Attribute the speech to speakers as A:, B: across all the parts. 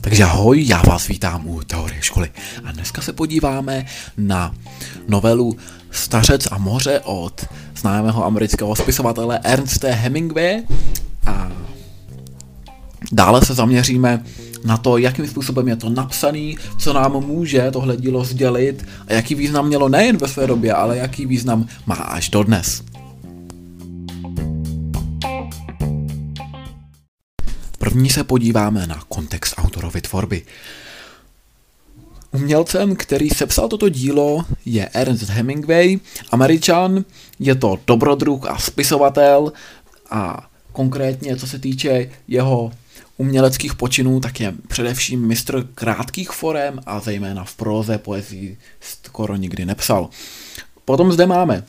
A: Takže ahoj, já vás vítám u Teorie školy a dneska se podíváme na novelu Stařec a moře od známého amerického spisovatele Ernsta Hemingway a dále se zaměříme na to, jakým způsobem je to napsaný, co nám může tohle dílo sdělit a jaký význam mělo nejen ve své době, ale jaký význam má až dodnes. První se podíváme na kontext autorovy tvorby. Umělcem, který sepsal toto dílo, je Ernest Hemingway, američan, je to dobrodruh a spisovatel a konkrétně co se týče jeho uměleckých počinů, tak je především mistr krátkých forem a zejména v proze poezii skoro nikdy nepsal. Potom zde máme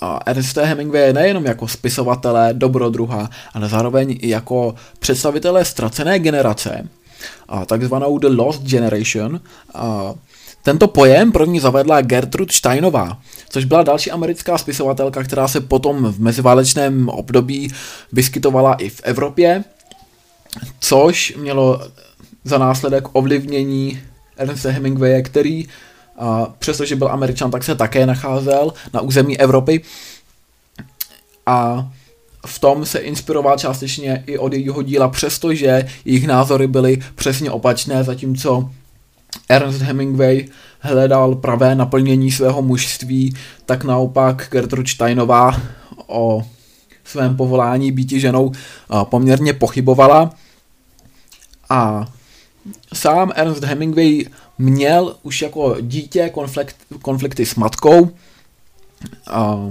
A: a Ernest Hemingway nejenom jako spisovatele, dobrodruha, ale zároveň i jako představitelé ztracené generace, takzvanou The Lost Generation. Tento pojem první zavedla Gertrude Steinová, což byla další americká spisovatelka, která se potom v meziválečném období vyskytovala i v Evropě, což mělo za následek ovlivnění Ernesta Hemingwaye, který přestože byl američan, tak se také nacházel na území Evropy a v tom se inspiroval částečně i od jejího díla, přestože jejich názory byly přesně opačné, zatímco Ernst Hemingway hledal pravé naplnění svého mužství, tak naopak Gertrude Steinová o svém povolání býti ženou poměrně pochybovala. A sám Ernst Hemingway měl už jako dítě konflikt, konflikty s matkou. A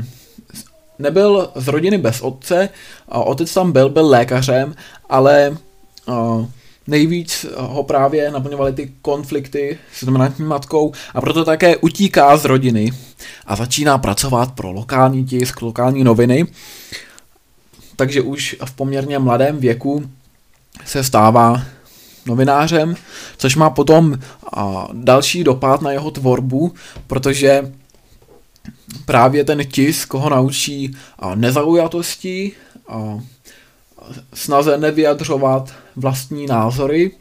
A: nebyl z rodiny bez otce, a otec tam byl, byl lékařem, ale a, nejvíc ho právě naplňovaly ty konflikty s dominantní matkou a proto také utíká z rodiny a začíná pracovat pro lokální tisk, lokální noviny. Takže už v poměrně mladém věku se stává novinářem, což má potom a, další dopad na jeho tvorbu, protože právě ten tisk ho naučí a, nezaujatosti, a, snaze nevyjadřovat vlastní názory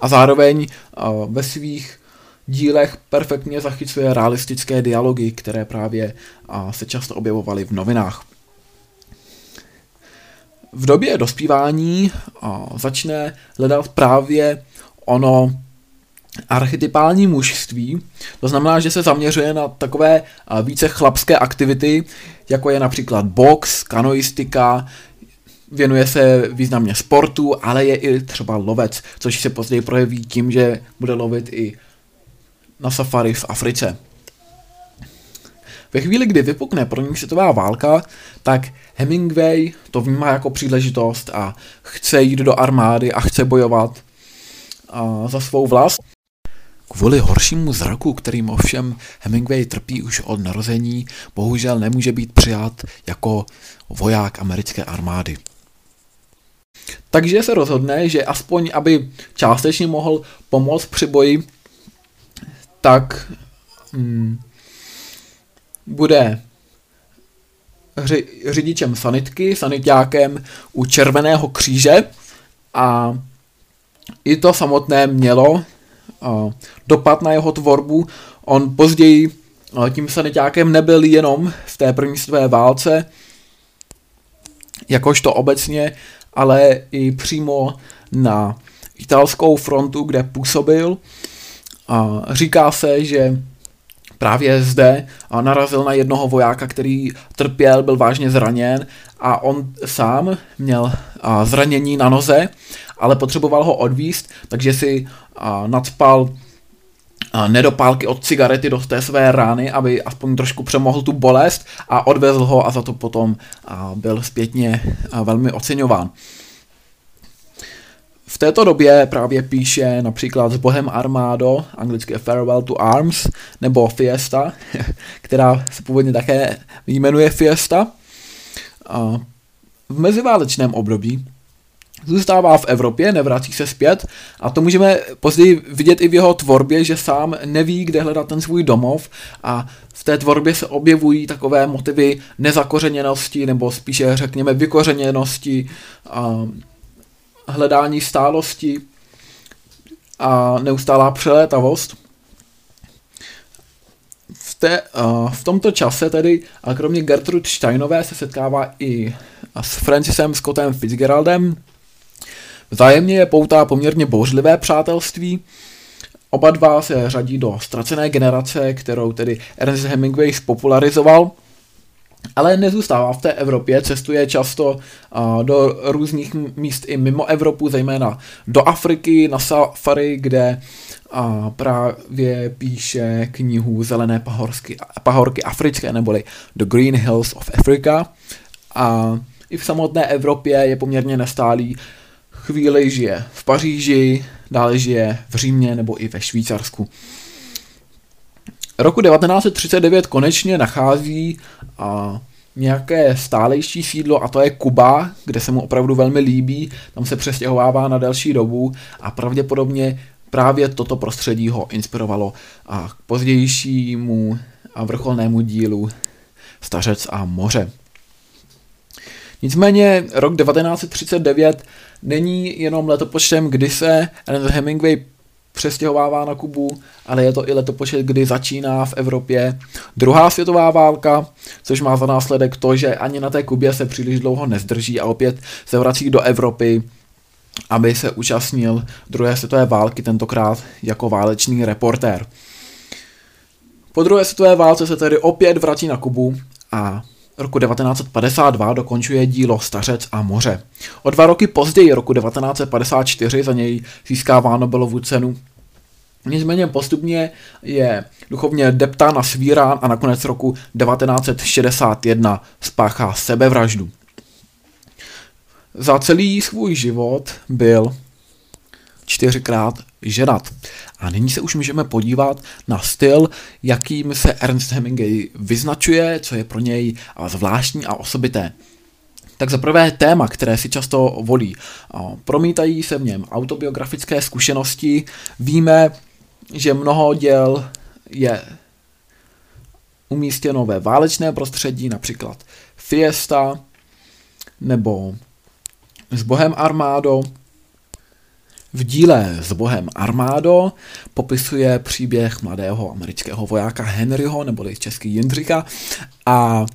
A: a zároveň a, ve svých dílech perfektně zachycuje realistické dialogy, které právě a, se často objevovaly v novinách v době dospívání začne hledat právě ono archetypální mužství. To znamená, že se zaměřuje na takové více chlapské aktivity, jako je například box, kanoistika, věnuje se významně sportu, ale je i třeba lovec, což se později projeví tím, že bude lovit i na safari v Africe. Ve chvíli, kdy vypukne první světová válka, tak Hemingway to vnímá jako příležitost a chce jít do armády a chce bojovat a za svou vlast. Kvůli horšímu zraku, kterým ovšem Hemingway trpí už od narození, bohužel nemůže být přijat jako voják americké armády. Takže se rozhodne, že aspoň aby částečně mohl pomoct při boji, tak hmm, bude ři, řidičem sanitky, sanitákem u Červeného kříže a i to samotné mělo a, dopad na jeho tvorbu. On později a, tím sanitákem nebyl jenom v té první světové válce, jakožto obecně, ale i přímo na italskou frontu, kde působil. A říká se, že právě zde narazil na jednoho vojáka, který trpěl, byl vážně zraněn a on sám měl zranění na noze, ale potřeboval ho odvíst, takže si nadspal nedopálky od cigarety do té své rány, aby aspoň trošku přemohl tu bolest a odvezl ho a za to potom byl zpětně velmi oceňován. V této době právě píše například s Bohem Armado, anglicky Farewell to Arms, nebo Fiesta, která se původně také jmenuje Fiesta. A v meziválečném období zůstává v Evropě, nevrací se zpět a to můžeme později vidět i v jeho tvorbě, že sám neví, kde hledat ten svůj domov a v té tvorbě se objevují takové motivy nezakořeněnosti nebo spíše řekněme vykořeněnosti, a hledání stálosti a neustálá přelétavost. V, té, v tomto čase tedy, a kromě Gertrude Steinové se setkává i s Francisem Scottem Fitzgeraldem, Vzájemně je poutá poměrně bouřlivé přátelství. Oba dva se řadí do ztracené generace, kterou tedy Ernest Hemingway spopularizoval. Ale nezůstává v té Evropě, cestuje často do různých míst i mimo Evropu, zejména do Afriky, na safari, kde právě píše knihu Zelené pahorsky, pahorky africké, neboli The Green Hills of Africa. A i v samotné Evropě je poměrně nestálý chvíli žije v Paříži, dále žije v Římě nebo i ve Švýcarsku. Roku 1939 konečně nachází a, nějaké stálejší sídlo a to je Kuba, kde se mu opravdu velmi líbí, tam se přestěhovává na delší dobu a pravděpodobně právě toto prostředí ho inspirovalo a k pozdějšímu a vrcholnému dílu Stařec a moře. Nicméně rok 1939 není jenom letopočtem, kdy se Ernest Hemingway přestěhovává na Kubu, ale je to i letopočet, kdy začíná v Evropě druhá světová válka, což má za následek to, že ani na té Kubě se příliš dlouho nezdrží a opět se vrací do Evropy, aby se účastnil druhé světové války, tentokrát jako válečný reportér. Po druhé světové válce se tedy opět vrací na Kubu a roku 1952 dokončuje dílo Stařec a moře. O dva roky později, roku 1954, za něj získává Nobelovu cenu. Nicméně postupně je duchovně deptán a svírán a nakonec roku 1961 spáchá sebevraždu. Za celý svůj život byl čtyřikrát ženat. A nyní se už můžeme podívat na styl, jakým se Ernst Hemingway vyznačuje, co je pro něj zvláštní a osobité. Tak za prvé téma, které si často volí. Promítají se v něm autobiografické zkušenosti. Víme, že mnoho děl je umístěno ve válečné prostředí, například Fiesta nebo s Bohem Armádo, v díle s bohem Armádo popisuje příběh mladého amerického vojáka Henryho, neboli český Jindřicha, a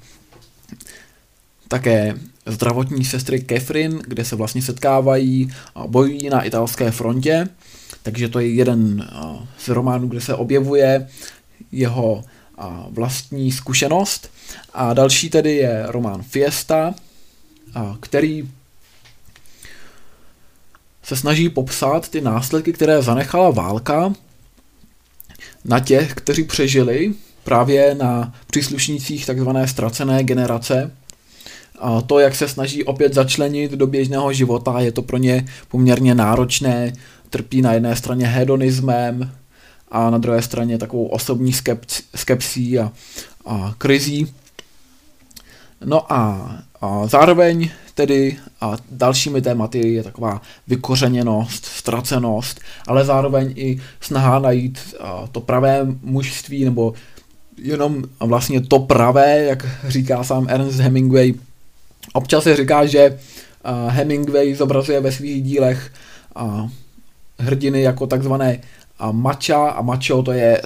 A: také zdravotní sestry Catherine, kde se vlastně setkávají a bojují na italské frontě. Takže to je jeden z románů, kde se objevuje jeho vlastní zkušenost. A další tedy je román Fiesta, který se snaží popsat ty následky, které zanechala válka na těch, kteří přežili, právě na příslušnících takzvané ztracené generace. A to, jak se snaží opět začlenit do běžného života, je to pro ně poměrně náročné, trpí na jedné straně hedonismem a na druhé straně takovou osobní skepsí a, a krizí. No a, a zároveň tedy a dalšími tématy je taková vykořeněnost, ztracenost, ale zároveň i snaha najít to pravé mužství nebo jenom vlastně to pravé, jak říká sám Ernst Hemingway. Občas se říká, že Hemingway zobrazuje ve svých dílech hrdiny jako takzvané a, mača a macho to je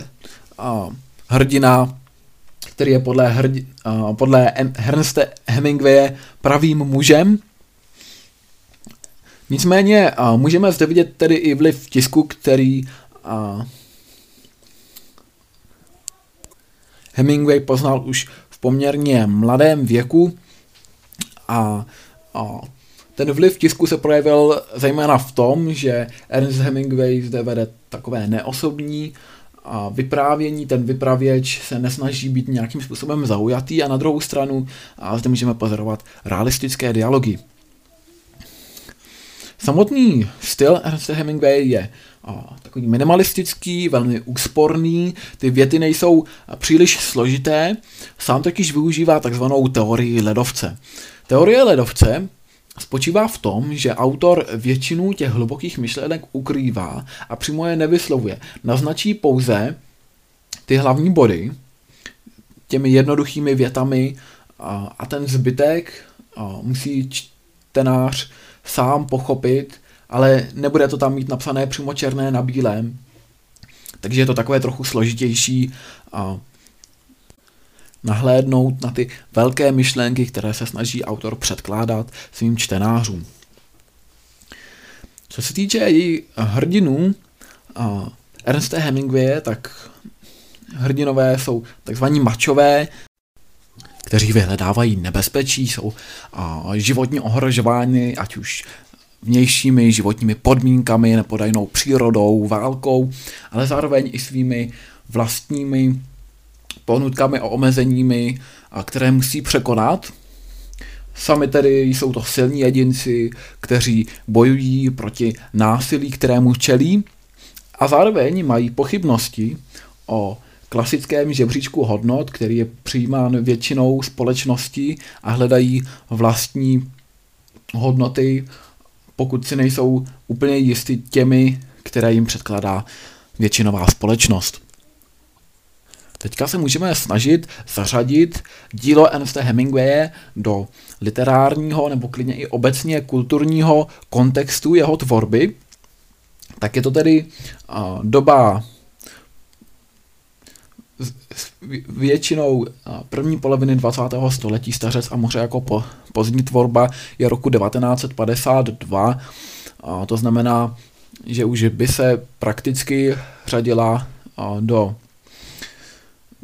A: hrdina který je podle, hrdi, uh, podle Ernste Hemingwaye pravým mužem. Nicméně uh, můžeme zde vidět tedy i vliv tisku, který uh, Hemingway poznal už v poměrně mladém věku a, a ten vliv tisku se projevil zejména v tom, že Ernest Hemingway zde vede takové neosobní a vyprávění, ten vypravěč se nesnaží být nějakým způsobem zaujatý a na druhou stranu a zde můžeme pozorovat realistické dialogy. Samotný styl Ernest Hemingway je a, takový minimalistický, velmi úsporný, ty věty nejsou příliš složité, sám totiž využívá takzvanou teorii ledovce. Teorie ledovce spočívá v tom, že autor většinu těch hlubokých myšlenek ukrývá a přímo je nevyslovuje. Naznačí pouze ty hlavní body těmi jednoduchými větami a, ten zbytek musí čtenář sám pochopit, ale nebude to tam mít napsané přímo černé na bílém. Takže je to takové trochu složitější nahlédnout na ty velké myšlenky, které se snaží autor předkládat svým čtenářům. Co se týče její hrdinů, Ernsta Hemingwaye, tak hrdinové jsou takzvaní mačové, kteří vyhledávají nebezpečí, jsou životně ohrožováni, ať už vnějšími životními podmínkami, nepodajnou přírodou, válkou, ale zároveň i svými vlastními ponutkami a omezeními, a které musí překonat. Sami tedy jsou to silní jedinci, kteří bojují proti násilí, kterému čelí a zároveň mají pochybnosti o klasickém žebříčku hodnot, který je přijímán většinou společností a hledají vlastní hodnoty, pokud si nejsou úplně jistí těmi, které jim předkládá většinová společnost. Teďka se můžeme snažit zařadit dílo Ernsta Hemingwaye do literárního nebo klidně i obecně kulturního kontextu jeho tvorby. Tak je to tedy uh, doba většinou první poloviny 20. století Stařec a moře jako po, pozdní tvorba je roku 1952. A to znamená, že už by se prakticky řadila do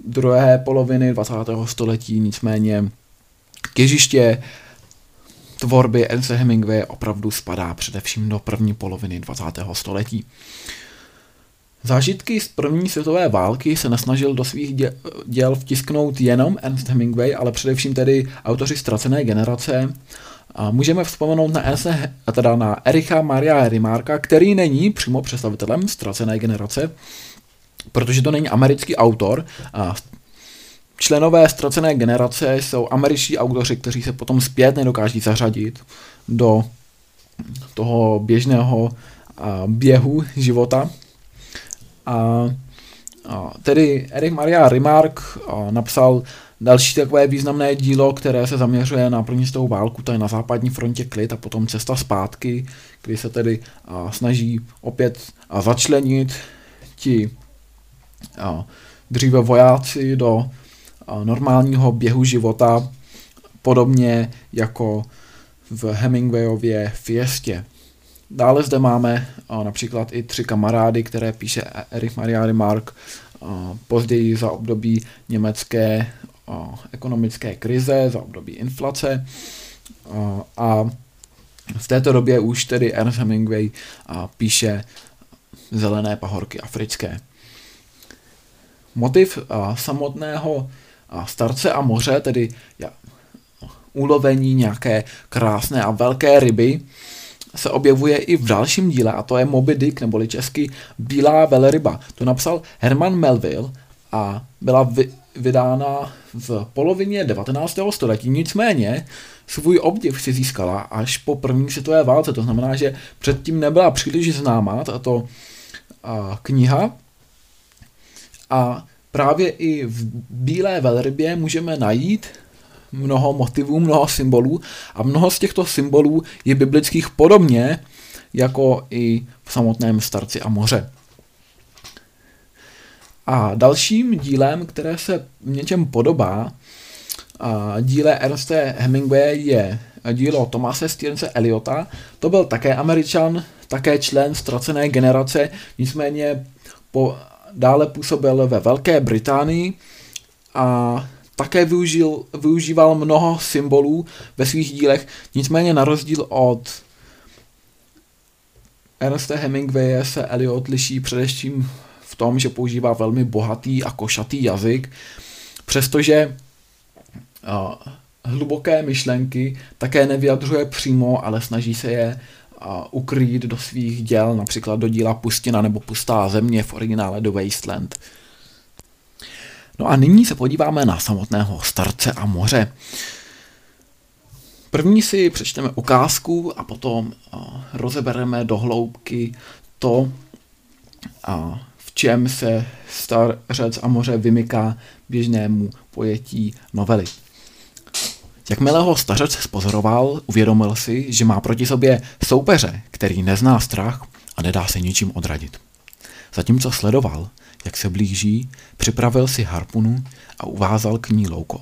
A: druhé poloviny 20. století, nicméně těžiště tvorby Ernst Hemingway opravdu spadá především do první poloviny 20. století. Zážitky z první světové války se nesnažil do svých děl vtisknout jenom Ernst Hemingway, ale především tedy autoři ztracené generace. A můžeme vzpomenout na, Ernst, teda na Ericha Maria Remarka, který není přímo představitelem ztracené generace, protože to není americký autor. A členové ztracené generace jsou američtí autoři, kteří se potom zpět nedokáží zařadit do toho běžného běhu života. A, tedy Erik Maria Remark napsal další takové významné dílo, které se zaměřuje na první světovou válku, to je na západní frontě klid a potom cesta zpátky, kdy se tedy a, snaží opět a, začlenit ti dříve vojáci do normálního běhu života, podobně jako v Hemingwayově Fiestě. Dále zde máme například i tři kamarády, které píše Erich Maria Remark později za období německé ekonomické krize, za období inflace a, v této době už tedy Ernst Hemingway píše zelené pahorky africké. Motiv a, samotného a, starce a moře, tedy ja, ulovení nějaké krásné a velké ryby, se objevuje i v dalším díle, a to je Moby Dick, neboli česky Bílá velryba. To napsal Herman Melville a byla vy, vydána v polovině 19. století. Nicméně svůj obdiv si získala až po první světové válce. To znamená, že předtím nebyla příliš známá tato a, kniha. A právě i v Bílé velrybě můžeme najít mnoho motivů, mnoho symbolů a mnoho z těchto symbolů je biblických podobně jako i v samotném Starci a moře. A dalším dílem, které se v něčem podobá, a díle Ernsta Hemingway je dílo Tomase Stevence Eliota. To byl také američan, také člen ztracené generace, nicméně po, dále působil ve Velké Británii a také využil, využíval mnoho symbolů ve svých dílech, nicméně na rozdíl od Ernesta Hemingwaye se Eliot liší především v tom, že používá velmi bohatý a košatý jazyk, přestože uh, hluboké myšlenky také nevyjadřuje přímo, ale snaží se je ukrýt do svých děl, například do díla Pustina nebo Pustá země v originále The Wasteland. No a nyní se podíváme na samotného starce a moře. První si přečteme ukázku a potom rozebereme do hloubky to, v čem se stařec a moře vymyká běžnému pojetí novely. Jakmile ho stařec spozoroval, uvědomil si, že má proti sobě soupeře, který nezná strach a nedá se ničím odradit. Zatímco sledoval, jak se blíží, připravil si harpunu a uvázal k ní louko.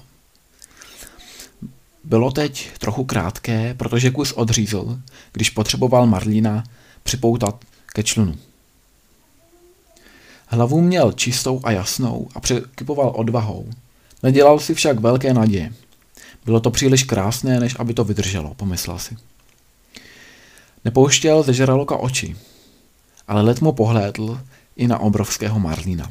A: Bylo teď trochu krátké, protože kus odřízl, když potřeboval Marlína připoutat ke člunu. Hlavu měl čistou a jasnou a překypoval odvahou. Nedělal si však velké naděje. Bylo to příliš krásné, než aby to vydrželo, pomyslel si. Nepouštěl ze žraloka oči, ale let mu pohlédl i na obrovského marlína.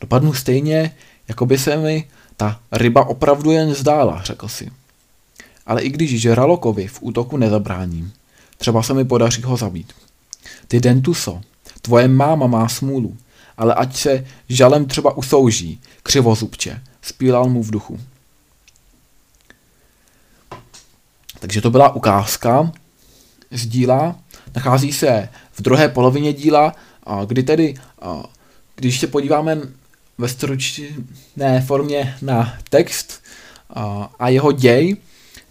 A: Dopadnu stejně, jako by se mi ta ryba opravdu jen zdála, řekl si. Ale i když žralokovi v útoku nezabráním, třeba se mi podaří ho zabít. Ty Dentuso, tvoje máma má smůlu, ale ať se žalem třeba usouží, křivozubče, spílal mu v duchu. Takže to byla ukázka z díla. Nachází se v druhé polovině díla, kdy tedy, když se podíváme ve stručné formě na text a jeho děj,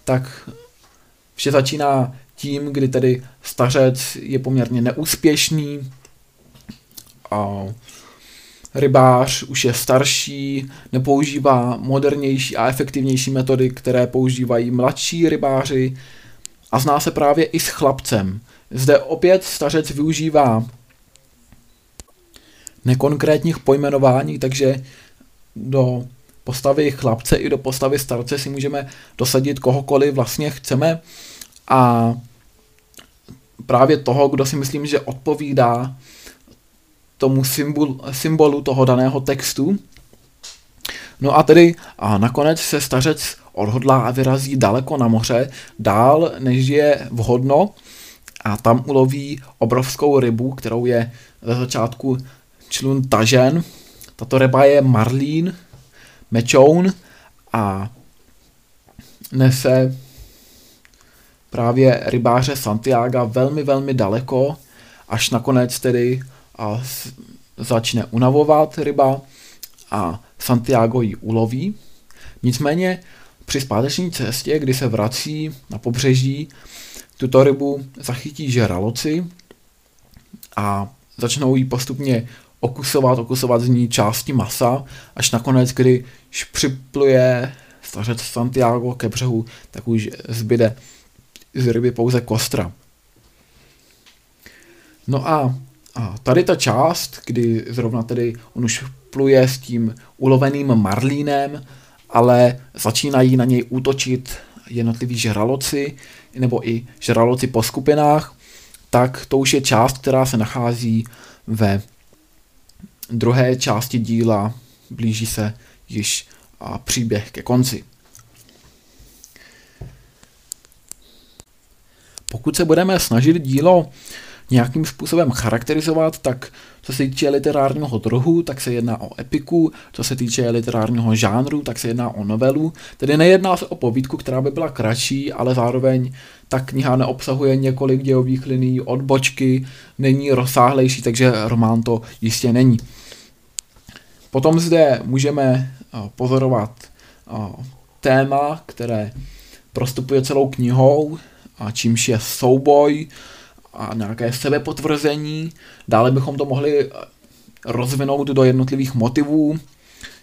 A: tak vše začíná tím, kdy tedy stařec je poměrně neúspěšný, rybář už je starší, nepoužívá modernější a efektivnější metody, které používají mladší rybáři a zná se právě i s chlapcem. Zde opět stařec využívá nekonkrétních pojmenování, takže do postavy chlapce i do postavy starce si můžeme dosadit kohokoliv vlastně chceme a právě toho, kdo si myslím, že odpovídá tomu symbol, symbolu toho daného textu. No a tedy a nakonec se stařec odhodlá a vyrazí daleko na moře, dál než je vhodno a tam uloví obrovskou rybu, kterou je ze začátku člun tažen. Tato ryba je marlín, mečoun a nese právě rybáře Santiago velmi, velmi daleko, až nakonec tedy a začne unavovat ryba a Santiago ji uloví. Nicméně při zpáteční cestě, kdy se vrací na pobřeží, tuto rybu zachytí žraloci a začnou ji postupně okusovat, okusovat z ní části masa, až nakonec, když připluje stařec Santiago ke břehu, tak už zbyde z ryby pouze kostra. No a a tady ta část, kdy zrovna tedy on už pluje s tím uloveným marlínem, ale začínají na něj útočit jednotliví žraloci nebo i žraloci po skupinách, tak to už je část, která se nachází ve druhé části díla, blíží se již příběh ke konci. Pokud se budeme snažit dílo nějakým způsobem charakterizovat, tak co se týče literárního druhu, tak se jedná o epiku, co se týče literárního žánru, tak se jedná o novelu. Tedy nejedná se o povídku, která by byla kratší, ale zároveň ta kniha neobsahuje několik dějových linií, odbočky, není rozsáhlejší, takže román to jistě není. Potom zde můžeme pozorovat téma, které prostupuje celou knihou, a čímž je souboj, a nějaké sebepotvrzení. Dále bychom to mohli eh, rozvinout do jednotlivých motivů,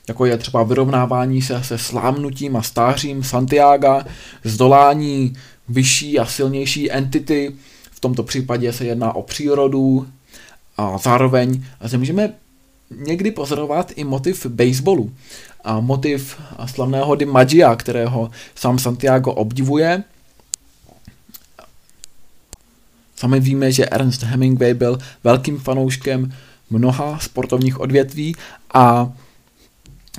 A: jako je třeba vyrovnávání se se slámnutím a stářím Santiago, zdolání vyšší a silnější entity, v tomto případě se jedná o přírodu. A zároveň zde můžeme někdy pozorovat i motiv baseballu. A motiv slavného Magia, kterého sám Santiago obdivuje Sami víme, že Ernst Hemingway byl velkým fanouškem mnoha sportovních odvětví a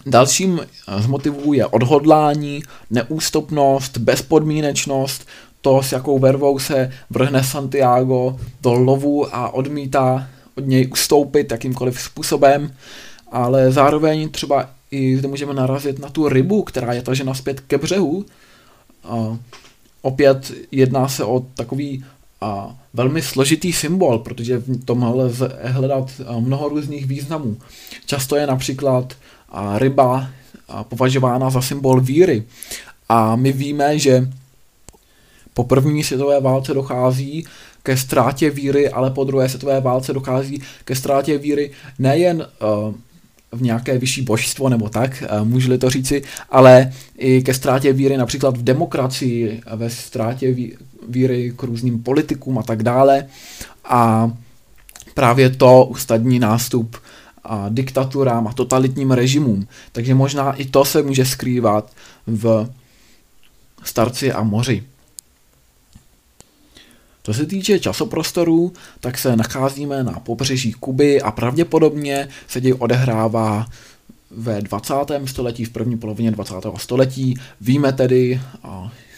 A: dalším z motivů je odhodlání, neústupnost, bezpodmínečnost, to, s jakou vervou se vrhne Santiago do lovu a odmítá od něj ustoupit jakýmkoliv způsobem, ale zároveň třeba i zde můžeme narazit na tu rybu, která je tažena zpět ke břehu. opět jedná se o takový a velmi složitý symbol, protože v tomhle lze hledat mnoho různých významů. Často je například ryba považována za symbol víry. A my víme, že po první světové válce dochází ke ztrátě víry, ale po druhé světové válce dochází ke ztrátě víry nejen v nějaké vyšší božstvo nebo tak, můžu-li to říci, ale i ke ztrátě víry například v demokracii, ve ztrátě víry k různým politikům a tak dále. A právě to ustadní nástup a diktaturám a totalitním režimům. Takže možná i to se může skrývat v starci a moři. Co se týče časoprostoru, tak se nacházíme na pobřeží Kuby a pravděpodobně se děj odehrává ve 20. století, v první polovině 20. století. Víme tedy,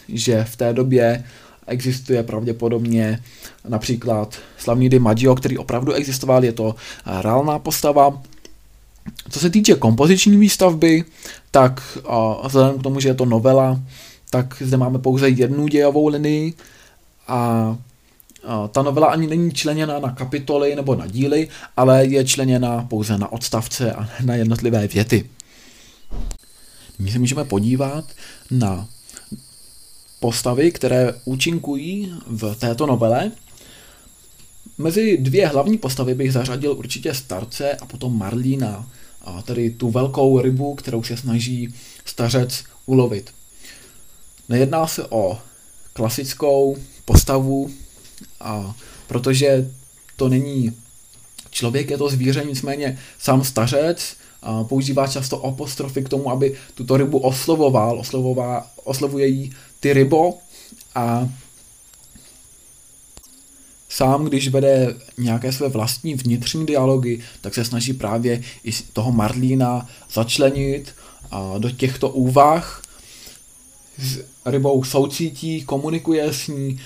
A: že v té době existuje pravděpodobně například slavný Di Maggio, který opravdu existoval, je to reálná postava. Co se týče kompoziční výstavby, tak vzhledem k tomu, že je to novela, tak zde máme pouze jednu dějovou linii a ta novela ani není členěna na kapitoly nebo na díly, ale je členěna pouze na odstavce a na jednotlivé věty. My se můžeme podívat na postavy, které účinkují v této novele. Mezi dvě hlavní postavy bych zařadil určitě starce a potom Marlína, a tedy tu velkou rybu, kterou se snaží stařec ulovit. Nejedná se o klasickou postavu, a protože to není člověk, je to zvíře, nicméně sám stařec používá často apostrofy k tomu, aby tuto rybu oslovoval, oslovová, oslovuje jí ty rybo a sám, když vede nějaké své vlastní vnitřní dialogy, tak se snaží právě i toho Marlína začlenit do těchto úvah. S rybou soucítí, komunikuje s ní,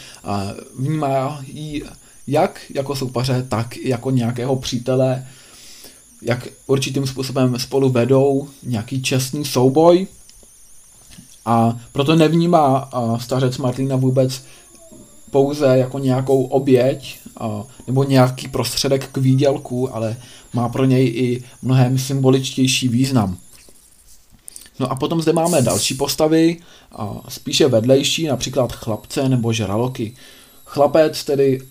A: vnímá ji jak jako soupaře, tak jako nějakého přítele, jak určitým způsobem spolu vedou nějaký čestný souboj a proto nevnímá stařec Martina vůbec pouze jako nějakou oběť nebo nějaký prostředek k výdělku, ale má pro něj i mnohem symboličtější význam. No a potom zde máme další postavy, spíše vedlejší, například chlapce nebo žraloky. Chlapec tedy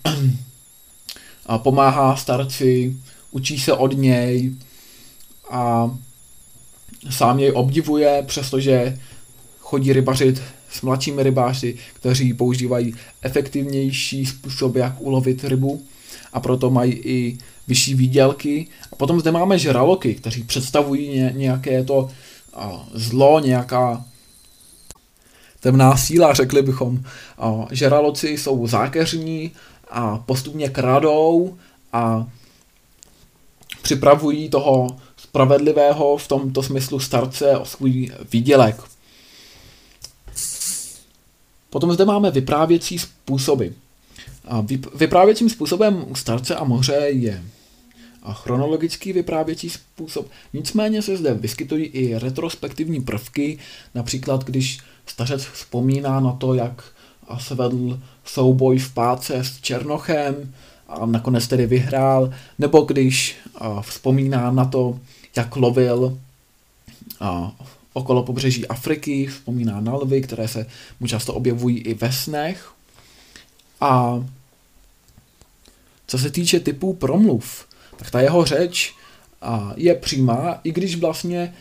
A: pomáhá starci, učí se od něj a sám jej obdivuje, přestože chodí rybařit s mladšími rybáři, kteří používají efektivnější způsob, jak ulovit rybu a proto mají i vyšší výdělky. A potom zde máme žraloky, kteří představují nějaké to zlo, nějaká temná síla, řekli bychom. Žraloci jsou zákeřní a postupně kradou a připravují toho spravedlivého v tomto smyslu starce o svůj výdělek. Potom zde máme vyprávěcí způsoby. A vyprávěcím způsobem u starce a moře je a chronologický vyprávěcí způsob. Nicméně se zde vyskytují i retrospektivní prvky, například když stařec vzpomíná na to, jak se vedl souboj v páce s Černochem a nakonec tedy vyhrál, nebo když vzpomíná na to, jak lovil okolo pobřeží Afriky, vzpomíná na lvy, které se mu často objevují i ve snech. A co se týče typů promluv, tak ta jeho řeč je přímá, i když vlastně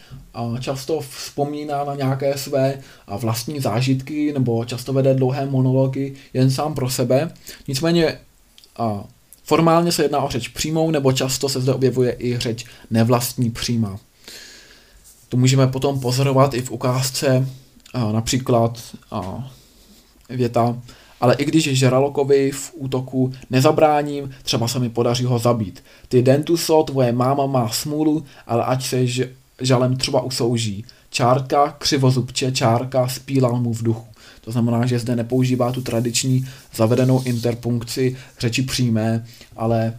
A: často vzpomíná na nějaké své vlastní zážitky nebo často vede dlouhé monology jen sám pro sebe. Nicméně formálně se jedná o řeč přímou nebo často se zde objevuje i řeč nevlastní přímá. To můžeme potom pozorovat i v ukázce, například věta, ale i když Žralokovi v útoku nezabráním, třeba se mi podaří ho zabít. Ty Dentuso, tvoje máma má smůlu, ale ať se žalem třeba usouží. Čárka, křivozubče, čárka, spílal mu v duchu. To znamená, že zde nepoužívá tu tradiční zavedenou interpunkci řeči přímé, ale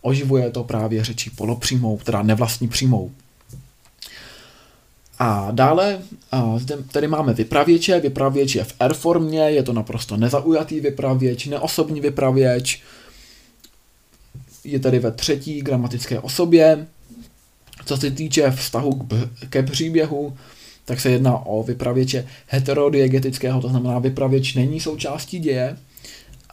A: oživuje to právě řeči polopřímou, teda nevlastní přímou. A dále a zde tady máme vypravěče, vypravěč je v formě, je to naprosto nezaujatý vypravěč, neosobní vypravěč, je tady ve třetí gramatické osobě. Co se týče vztahu k, ke příběhu, tak se jedná o vypravěče heterodiegetického, to znamená vypravěč není součástí děje.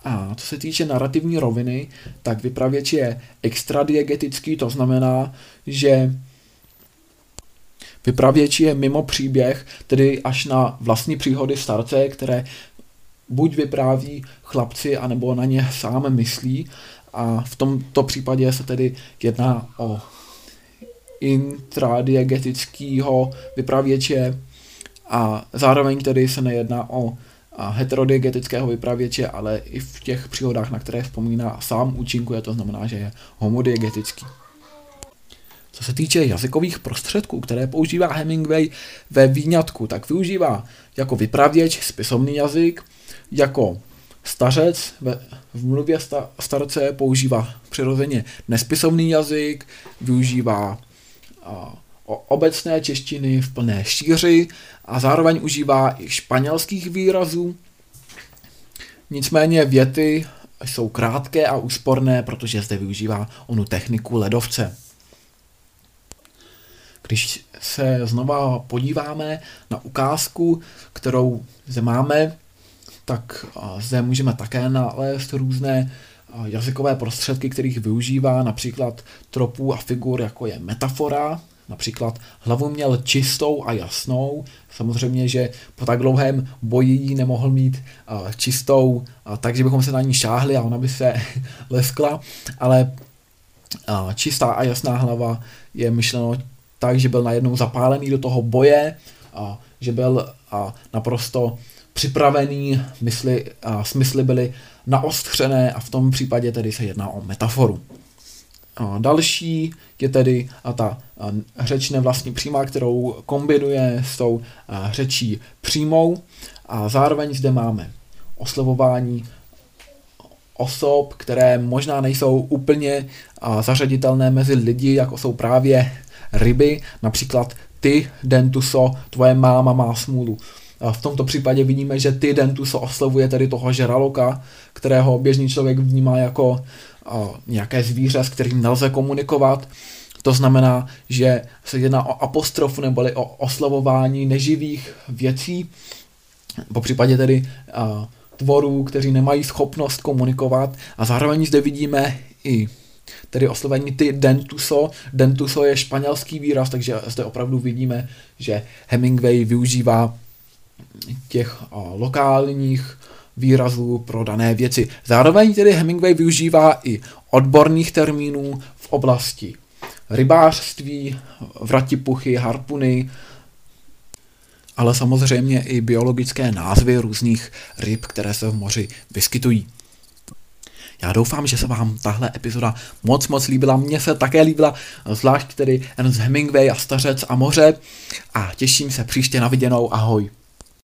A: A co se týče narrativní roviny, tak vypravěč je extradiegetický, to znamená, že vypravěč je mimo příběh, tedy až na vlastní příhody starce, které buď vypráví chlapci, anebo na ně sám myslí. A v tomto případě se tedy jedná o intradiegetického vypravěče a zároveň tedy se nejedná o heterodiegetického vypravěče, ale i v těch příhodách, na které vzpomíná, sám účinkuje, to znamená, že je homodiegetický. Co se týče jazykových prostředků, které používá Hemingway ve výňatku, tak využívá jako vypravěč spisovný jazyk, jako stařec ve, v mluvě sta, starce používá přirozeně nespisovný jazyk, využívá a, o obecné češtiny v plné šíři a zároveň užívá i španělských výrazů. Nicméně věty jsou krátké a úsporné, protože zde využívá onu techniku ledovce. Když se znova podíváme na ukázku, kterou zde máme, tak zde můžeme také nalézt různé jazykové prostředky, kterých využívá, například tropů a figur, jako je metafora, například hlavu měl čistou a jasnou, samozřejmě, že po tak dlouhém boji ji nemohl mít čistou, takže bychom se na ní šáhli a ona by se leskla, ale čistá a jasná hlava je myšleno tak, že byl najednou zapálený do toho boje, a že byl a naprosto připravený, mysli, a smysly byly naostřené a v tom případě tedy se jedná o metaforu. A další je tedy a ta řeč nevlastní přímá, kterou kombinuje s tou řečí přímou a zároveň zde máme oslovování osob, které možná nejsou úplně zařaditelné mezi lidi, jako jsou právě ryby, například ty, Dentuso, tvoje máma má smůlu. V tomto případě vidíme, že ty Dentuso oslovuje tedy toho žraloka, kterého běžný člověk vnímá jako nějaké zvíře, s kterým nelze komunikovat. To znamená, že se jedná o apostrofu neboli o oslovování neživých věcí, po případě tedy tvorů, kteří nemají schopnost komunikovat a zároveň zde vidíme i tedy oslovení ty dentuso. Dentuso je španělský výraz, takže zde opravdu vidíme, že Hemingway využívá těch lokálních výrazů pro dané věci. Zároveň tedy Hemingway využívá i odborných termínů v oblasti rybářství, vratipuchy, harpuny, ale samozřejmě i biologické názvy různých ryb, které se v moři vyskytují. Já doufám, že se vám tahle epizoda moc moc líbila. Mně se také líbila, zvlášť tedy Ernst Hemingway a Stařec a moře. A těším se příště na viděnou. Ahoj.